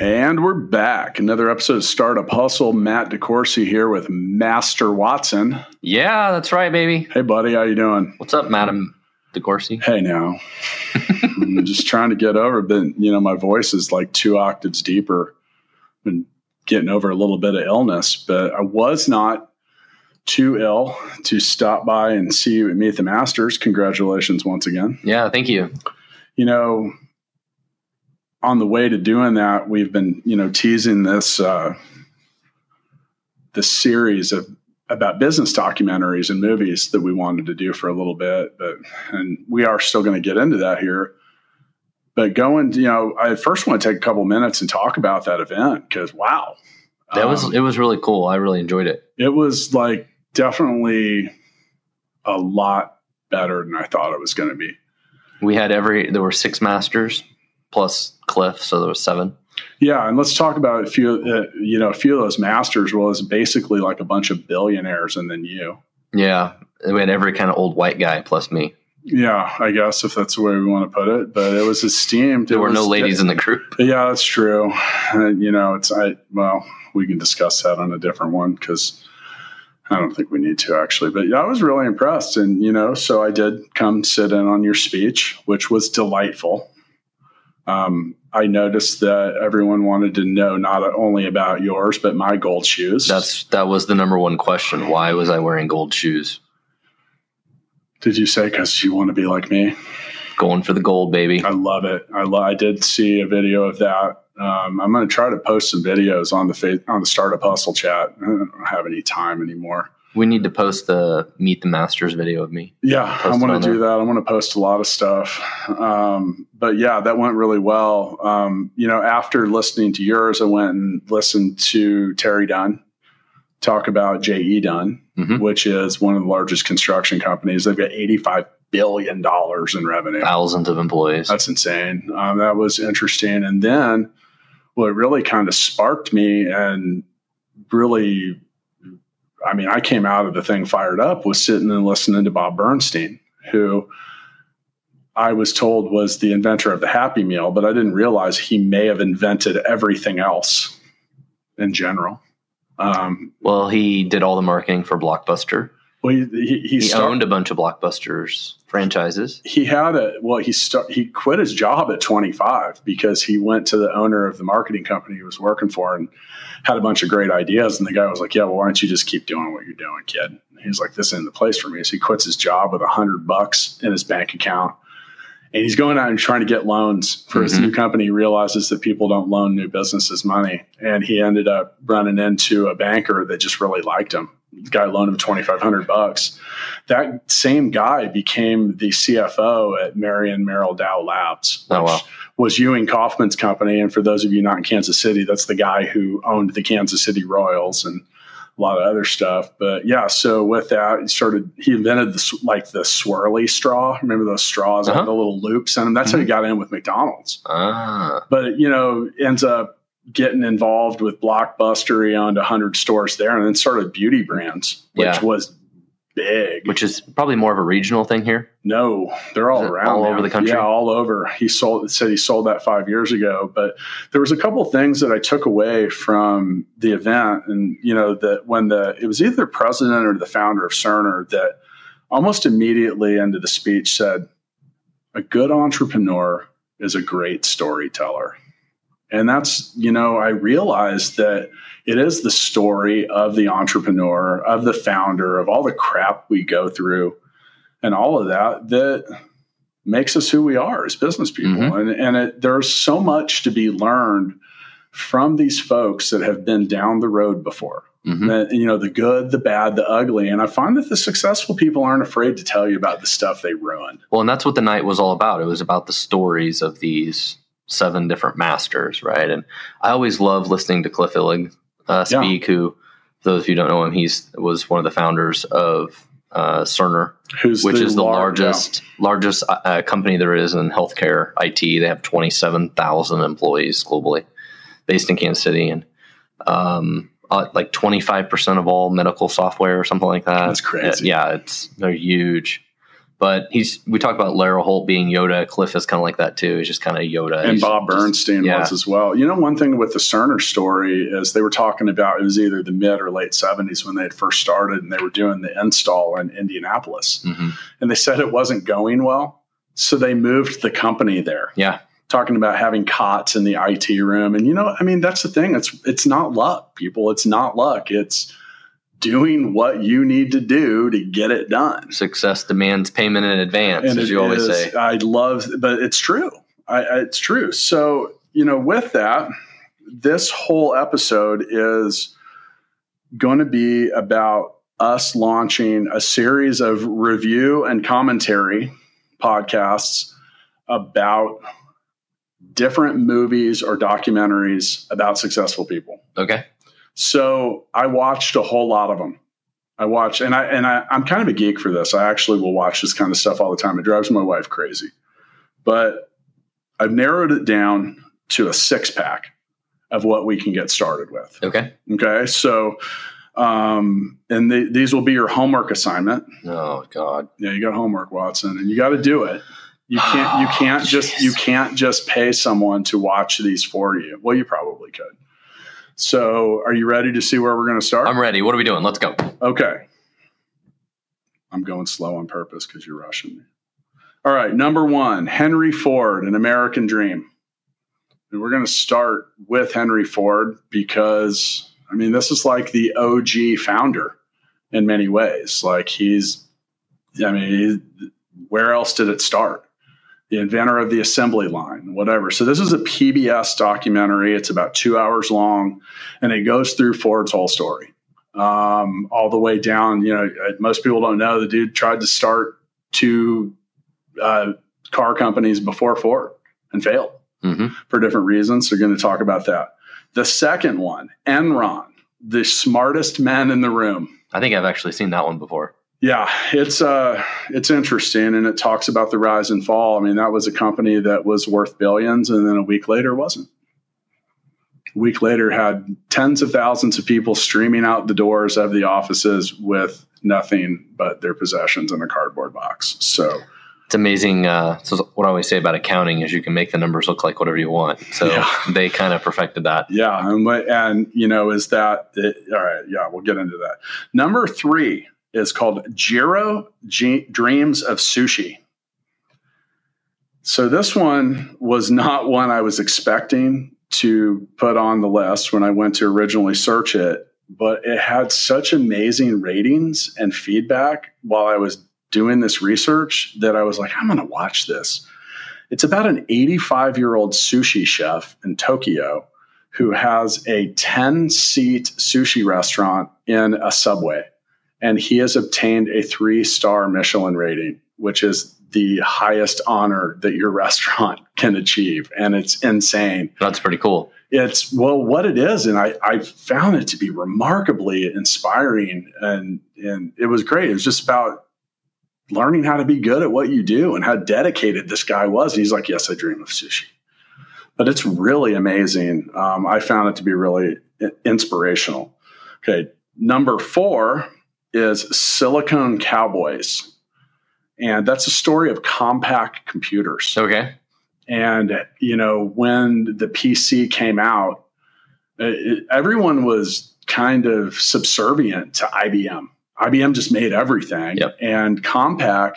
And we're back. Another episode of Startup Hustle. Matt DeCoursey here with Master Watson. Yeah, that's right, baby. Hey, buddy, how you doing? What's up, Madam DeCoursey? Hey, now. I'm just trying to get over, but you know, my voice is like two octaves deeper. Been getting over a little bit of illness, but I was not too ill to stop by and see you at Meet the Masters. Congratulations once again. Yeah, thank you. You know, on the way to doing that, we've been, you know, teasing this uh, this series of about business documentaries and movies that we wanted to do for a little bit, but and we are still going to get into that here. But going, you know, I first want to take a couple minutes and talk about that event because wow, that um, was it was really cool. I really enjoyed it. It was like definitely a lot better than I thought it was going to be. We had every there were six masters plus Cliff, so there was seven. Yeah, and let's talk about a few. Uh, you know, a few of those masters was basically like a bunch of billionaires, and then you. Yeah, we had every kind of old white guy plus me. Yeah, I guess if that's the way we want to put it, but it was esteemed. There it were was, no ladies it, in the group. Yeah, that's true. And, you know, it's I. Well, we can discuss that on a different one because I don't think we need to actually. But yeah, I was really impressed, and you know, so I did come sit in on your speech, which was delightful. Um, I noticed that everyone wanted to know not only about yours but my gold shoes. That's that was the number one question. Why was I wearing gold shoes? Did you say because you want to be like me? Going for the gold, baby. I love it. I lo- I did see a video of that. Um, I'm going to try to post some videos on the fa- on the startup hustle chat. I don't have any time anymore. We need to post the meet the masters video of me. Yeah, I want to do that. I want to post a lot of stuff. Um, but yeah, that went really well. Um, you know, after listening to yours, I went and listened to Terry Dunn talk about JE Dunn, mm-hmm. which is one of the largest construction companies. They've got 85 billion dollars in revenue, thousands of employees. That's insane. Um, that was interesting. And then what really kind of sparked me and really I mean, I came out of the thing fired up was sitting and listening to Bob Bernstein, who I was told was the inventor of the Happy Meal, but I didn't realize he may have invented everything else in general. Um, well, he did all the marketing for Blockbuster. Well, he, he, he, he start, owned a bunch of Blockbusters franchises. He had a well. He start, he quit his job at 25 because he went to the owner of the marketing company he was working for and had a bunch of great ideas. And the guy was like, "Yeah, well, why don't you just keep doing what you're doing, kid?" He's like, "This isn't the place for me." So he quits his job with a hundred bucks in his bank account, and he's going out and trying to get loans for mm-hmm. his new company. He realizes that people don't loan new businesses money, and he ended up running into a banker that just really liked him. Guy loaned him twenty five hundred bucks. That same guy became the CFO at Marion Merrell Dow Labs. Oh wow! Was Ewing Kauffman's company, and for those of you not in Kansas City, that's the guy who owned the Kansas City Royals and a lot of other stuff. But yeah, so with that, he started. He invented the like the swirly straw. Remember those straws uh-huh. the little loops in them? That's mm-hmm. how he got in with McDonald's. Ah. But you know, ends up getting involved with Blockbuster. He owned hundred stores there, and then started Beauty Brands, which yeah. was big. Which is probably more of a regional thing here. No, they're all around all over the country. Yeah, all over. He sold said he sold that five years ago. But there was a couple things that I took away from the event, and you know that when the it was either the president or the founder of Cerner that almost immediately into the speech said, "A good entrepreneur is a great storyteller." And that's, you know, I realized that it is the story of the entrepreneur, of the founder, of all the crap we go through and all of that that makes us who we are as business people. Mm-hmm. And, and it, there's so much to be learned from these folks that have been down the road before. Mm-hmm. That, you know, the good, the bad, the ugly. And I find that the successful people aren't afraid to tell you about the stuff they ruined. Well, and that's what the night was all about. It was about the stories of these seven different masters, right? And I always love listening to Cliff Illig uh, speak, yeah. who, those of you don't know him, he's was one of the founders of uh, Cerner, Who's which is the lar- largest largest uh, uh, company there is in healthcare IT. They have twenty seven thousand employees globally, based in Kansas City, and um, uh, like twenty five percent of all medical software or something like that. That's crazy. yeah, it's they're huge. But he's we talked about Lara Holt being Yoda. Cliff is kind of like that too. He's just kind of Yoda. and He's Bob just- Bernstein yeah. was as well. You know, one thing with the Cerner story is they were talking about it was either the mid or late seventies when they had first started, and they were doing the install in Indianapolis, Mhm. and they said it wasn't going well, so they moved the company there. Yeah, Talking about having cots in the IT room, and you know, I mean, that's the thing. It's it's not luck, people. It's not luck. It's doing what you need to do to get it done. success demands payment in advance, as you always is- say. I love, but it's true. I, I, it's true. So, you know, with that, this whole episode is going to be about us launching a series of review and commentary podcasts about different movies or documentaries about successful people. Okay. So I watched a whole lot of them. I watch, and I and I, I'm kind of a geek for this. I actually will watch this kind of stuff all the time. It drives my wife crazy, but I've narrowed it down to a six pack of what we can get started with. Okay. Okay, so um, and the, these will be your homework assignment. Oh God. Yeah, you got homework, Watson, and you got to do it. You can't. You Oh, can't just. You can't just pay someone to watch these for you. Well, you probably could. So, are you ready to see where we're going to start? I'm ready. What are we doing? Let's go. Okay. I'm going slow on purpose because you're rushing me. All right. Number one Henry Ford, An American Dream. And we're going to start with Henry Ford because, I mean, this is like the OG founder in many ways. Like, he's, I mean, he, where else did it start? The inventor of the assembly line, whatever. So, this is a PBS documentary. It's about two hours long and it goes through Ford's whole story um, all the way down. You know, uh, most people don't know the dude tried to start two uh, car companies before Ford and failed hmm for different reasons. They're going to talk about that. The second one, Enron, the smartest men in the room. I think I've actually seen that one before. Yeah, it's uh, it's interesting, and it talks about the rise and fall. I mean, that was a company that was worth billions, and then a week later wasn't. A week later, had tens of thousands of people streaming out the doors of the offices with nothing but their possessions in a cardboard box. So, It's amazing. Uh, so what I always say about accounting is you can make the numbers look like whatever you want. So Yeah. they kind of perfected that. yeah, and and you know, is that it, all right? Yeah, we'll get into that. Number three is called Jiro G- Dreams of Sushi. So this one was not one I was expecting to put on the list when I went to originally search it, but it had such amazing ratings and feedback while I was doing this research that I was like, I'm going to watch this. It's about an 85 year old sushi chef in Tokyo who has a 10 seat sushi restaurant in a subway. And he has obtained a three star Michelin rating, which is the highest honor that your restaurant can achieve. And it's insane. That's pretty cool. It's well, what it is, and I, I found it to be remarkably inspiring, and and it was great. It was just about learning how to be good at what you do and how dedicated this guy was. And he's like, "Yes, I dream of sushi," but it's really amazing. Um, I found it to be really inspirational. Okay, number four is Silicon Cowboys, and that's a story of Compaq computers. Okay. And, you know, when the PC came out, uh, it, everyone was kind of subservient to IBM. IBM just made everything. Yep. And Compaq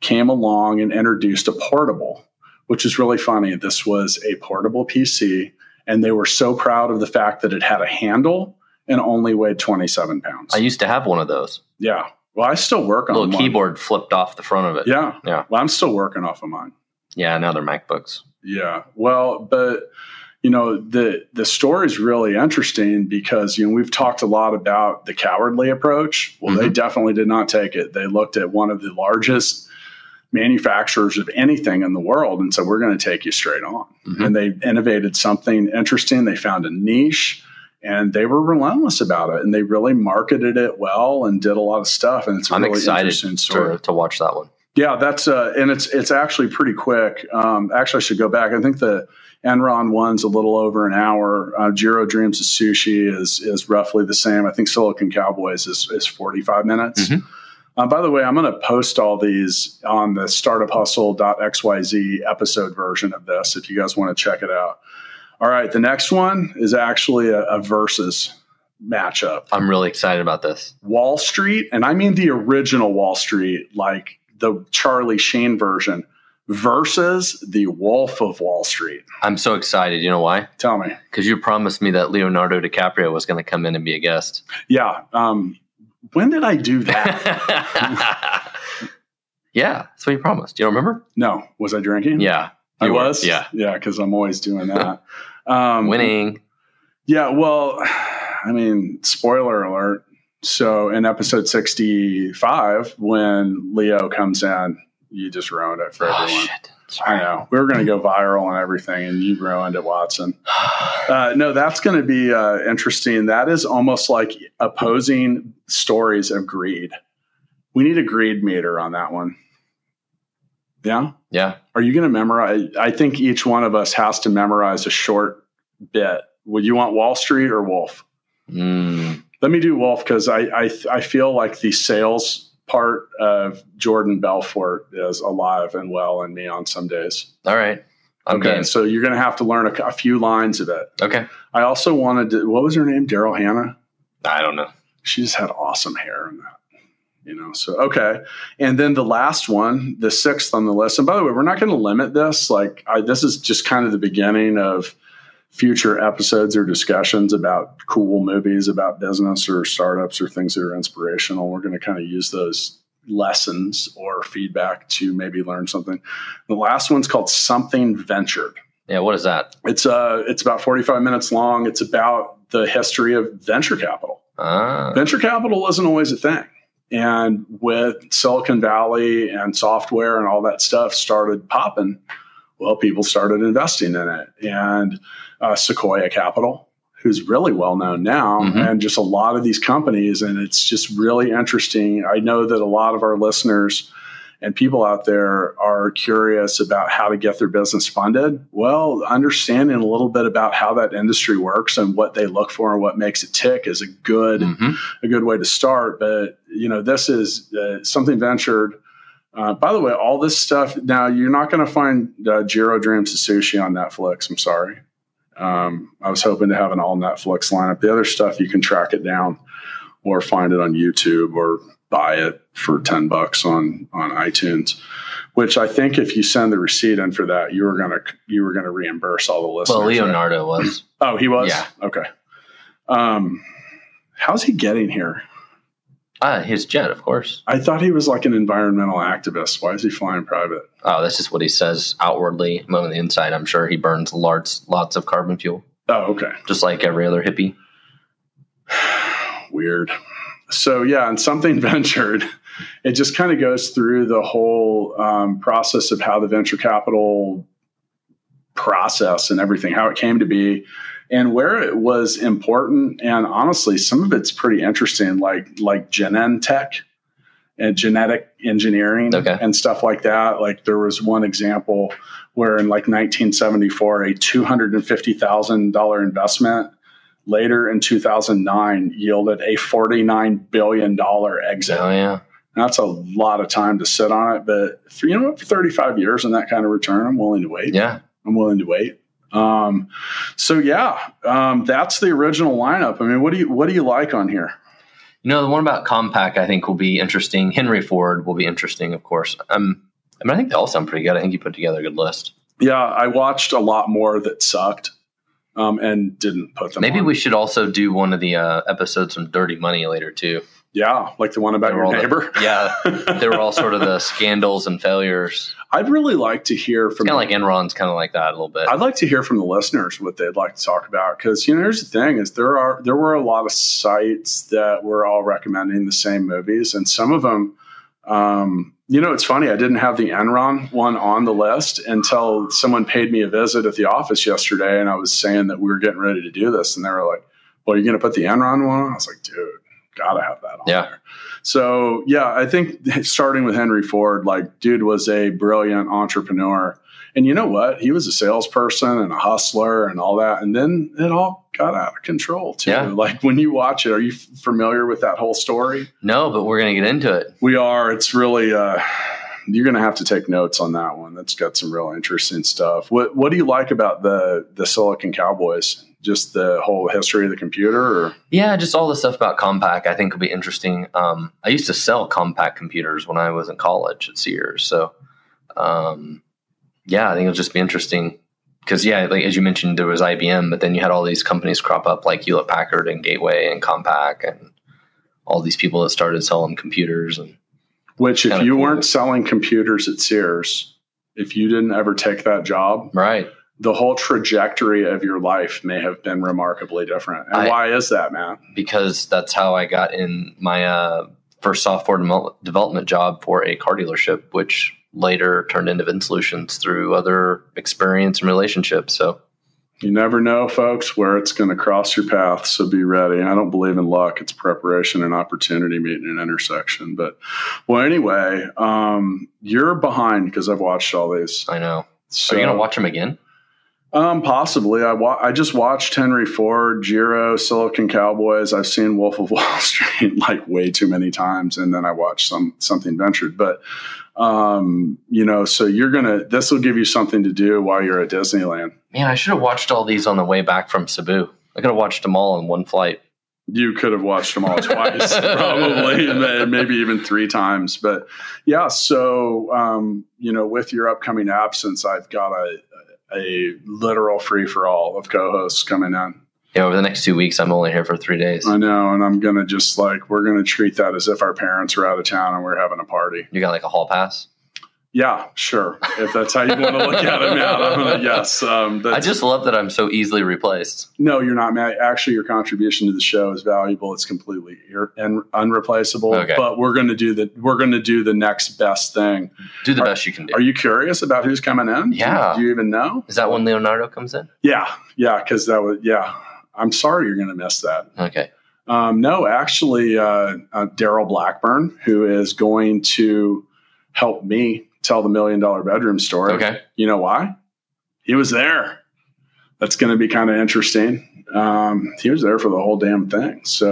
came along and introduced a portable, which is really funny. This was a portable PC, and they were so proud of the fact that it had a handle and only weighed 27 pounds. I used to have one of those. yeah. Well, I still work on A little one. keyboard flipped off the front of it. Yeah. Yeah. Well, I'm still working off of mine. Yeah. Now they're MacBooks. Yeah. Well, but you know, the the story is really interesting because you know we've talked a lot about the cowardly approach. Well, they definitely did not take it. They looked at one of the largest manufacturers of anything in the world and said, "We're going to take you straight on." Mhm. And they innovated something interesting. They found a niche, and they were relentless about it and they really marketed it well and did a lot of stuff and it's a I'm really interesting story to, to watch that one. yeah that's uh and it's it's actually pretty quick um actually i should go back i think the enron one's a little over an hour uh, jiro dreams of sushi is is roughly the same i think silicon cowboys is is 45 minutes Mhm. uh, by the way, I'm going to post all these on the startup startuphustle.xyz episode version of this if you guys want to check it out. All right, the next one is actually a, a versus matchup. I'm really excited about this. Wall Street, and I mean the original Wall Street, like the Charlie Sheen version, versus the Wolf of Wall Street. I'm so excited. You know why? Tell me. Because you promised me that Leonardo DiCaprio was going to come in and be a guest. Yeah. Um, when did I do that? yeah, that's what you promised. You don't remember? no. Was I drinking? Yeah. I you were. was? Yeah. Yeah, because I'm always doing that. Um, Winning. Yeah, well, I mean, spoiler alert. So in episode 65, when Leo comes in, you just ruined it for Oh, everyone. shit. I know. We were going to go viral and everything, and you ruined it, Watson. Uh, no, that's going to be uh, interesting. That is almost like opposing stories of greed. We need a greed meter on that one. Yeah? Yeah. Are you going to memorize? I think each one of us has to memorize a short bit. Would you want Wall Street or Wolf? Mm. Let me do Wolf because I, I I feel like the sales part of Jordan Belfort is alive and well in me on some days. All right. I'm okay, so you're going to have to learn a, a few lines of it. Okay. I also wanted to. What was her name? Daryl Hannah. I don't know. She just had awesome hair in that. You know, so okay, and then the last one, the sixth on the list. And by the way, we're not going to limit this. Like, I, this is just kind of the beginning of future episodes or discussions about cool movies about business or startups or things that are inspirational. We're going to kind of use those lessons or feedback to maybe learn something. The last one's called Something Ventured. Yeah. What is that? It's uh it's about 45 minutes long. It's about the history of venture capital. Ah. Venture capital wasn't always a thing. And with Silicon Valley and software and all that stuff started popping, well, people started investing in it. And uh, Sequoia Capital, who's really well known now, Mhm. and just a lot of these companies. And it's just really interesting. I know that a lot of our listeners and people out there are curious about how to get their business funded. Well, understanding a little bit about how that industry works and what they look for and what makes it tick is a good Mhm. a good way to start. But you know, this is uh, something ventured. Uh, by the way, all this stuff now you're not going to find uh, Jiro Dreams of Sushi on Netflix. I'm sorry. Um, I was hoping to have an all Netflix lineup. The other stuff you can track it down or find it on YouTube or buy it for ten bucks on on iTunes. Which I think if you send the receipt in for that, you were gonna you were gonna reimburse all the listeners. Well, right? Leonardo was. Oh, he was. Yeah. Okay. Um, how's he getting here? Ah, his jet, of course. I thought he was like an environmental activist. Why is he flying private? Oh, that's just what he says outwardly. On the inside, I'm sure he burns lots, lots of carbon fuel, Oh, okay. just like every other hippie. Weird. So yeah, and something ventured. It just kind of goes through the whole um, process of how the venture capital process and everything, how it came to be, and where it was important. And honestly, some of it's pretty interesting, like like Genentech and genetic engineering Okay. and stuff like that. Like there was one example where in like 1974, a two hundred and fifty thousand dollar investment later in 2009 yielded a 49 billion dollar exit. Oh yeah. That's a lot of time to sit on it, but for, you know for 35 years and that kind of return, I'm willing to wait. Yeah. I'm willing to wait. Um, so yeah, um, that's the original lineup. I mean, what do you what do you like on here? You know, the one about Compaq I think will be interesting. Henry Ford will be interesting, of course. Um, I mean, I think they all sound pretty good. I think you put together a good list. Yeah, I watched a lot more that sucked um, and didn't put them. Maybe on. we should also do one of the uh, episodes from Dirty Money later too. yeah, like the one about your all the- neighbor. yeah, they were all sort of the scandals and failures. I'd really like to hear from Kind of like Enron's, kind of like that a little bit. I'd like to hear from the listeners what they'd like to talk about because you know here's the thing is there are there were a lot of sites that were all recommending the same movies and some of them um, you know it's funny I didn't have the Enron one on the list until someone paid me a visit at the office yesterday and I was saying that we were getting ready to do this and they were like Well, you're going to put the Enron one on? I was like, dude, gotta have that on Yeah. there. So yeah, I think starting with Henry Ford, like, dude was a brilliant entrepreneur. And you know what? He was a salesperson and a hustler and all that. And then it all got out of control too. Yeah. Like when you watch it, are you f- familiar with that whole story? No, but we're gonna get into it. We are. It's really uh you're gonna have to take notes on that one. That's got some real interesting stuff. What what do you like about the the Silicon Cowboys? Just the whole history of the computer or Yeah, just all the stuff about Compaq I think will be interesting. Um, I used to sell Compaq computers when I was in college at Sears, so um, yeah, I think it'll just be interesting because yeah, like as you mentioned, there was IBM, but then you had all these companies crop up like Hewlett Packard and Gateway and Compaq and all these people that started selling computers and which if you cool. weren't selling computers at Sears, if you didn't ever take that job, right. the whole trajectory of your life may have been remarkably different. And I- why is that, man? because that's how I got in my uh, first software demel- development job for a car dealership, which later turned into VinSolutions through other experience and relationships. So You never know, folks, where it's going to cross your path. So be ready. I don't believe in luck. It's preparation and opportunity meeting an intersection. But well, anyway, um, you're behind because I've watched all these. I know. So, Are you going to watch them again? Um, possibly. I wa- I just watched Henry Ford, Jiro, Silicon Cowboys. I've seen Wolf of Wall Street like way too many times, and then I watched some something ventured. But um, you know, so you're gonna this will give you something to do while you're at Disneyland. Man, I should have watched all these on the way back from Cebu. I could have watched them all in one flight. You could have watched them all twice, probably, and may- maybe even three times. But yeah, so um, you know, with your upcoming absence, I've got a a literal free for all of co-hosts coming in. Yeah, over the next two weeks, I'm only here for three days. I know, and I'm gonna just like we're gonna treat that as if our parents were out of town and we're having a party. You got like a hall pass? Yeah, sure. If that's how you want to look at it, man. I'm gonna yes. Um, I just love that I'm so easily replaced. no, you're not, man. Actually, your contribution to the show is valuable. It's completely ir- and unreplaceable. Okay. But we're gonna do the we're gonna do the next best thing. Do the Are- best you can do. Are you curious about who's coming in? Yeah. Do you even know? Is that when Leonardo comes in? Yeah, yeah. Because that was yeah. I'm sorry you're gonna miss that. Okay. Um, no, actually, uh, uh, Daryl Blackburn, who is going to help me tell the million dollar bedroom story. Okay. You know why? He was there. That's going to be kind of interesting. Um, he was there for the whole damn thing. So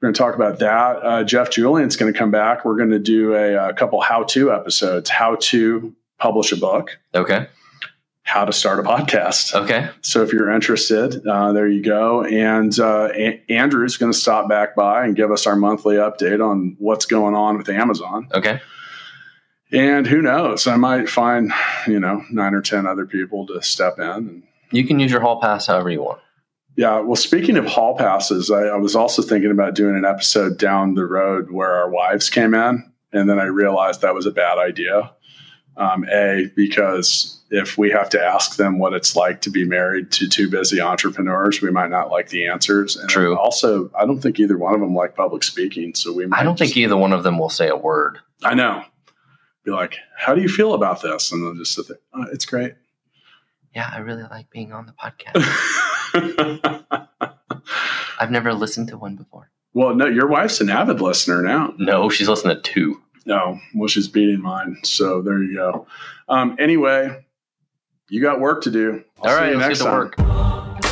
we're going to talk about that. Uh, Jeff Julian's going to come back. We're going to do a, a couple how to episodes how to publish a book, Okay. how to start a podcast. Okay. So if you're interested, uh, there you go. And uh, a- Andrew's going to stop back by and give us our monthly update on what's going on with Amazon. Okay. And who knows? I might find you know nine or ten other people to step in. And You can use your hall pass however you want. yeah, well, speaking of hall passes, I, I was also thinking about doing an episode down the road where our wives came in, and then I realized that was a bad idea. Um, a because if we have to ask them what it's like to be married to two busy entrepreneurs, we might not like the answers. And True. Also, I don't think either one of them like public speaking, so we. Might I don't think either one of them will say a word. I know. Be like, how do you feel about this? And they'll just sit there. Oh, it's great. Yeah, I really like being on the podcast. I've never listened to one before. well, no, your wife's an avid listener now. No, she's listened to two. No, well, she's beating mine. So there you go. Um, anyway, you got work to do. I'll All right, next time.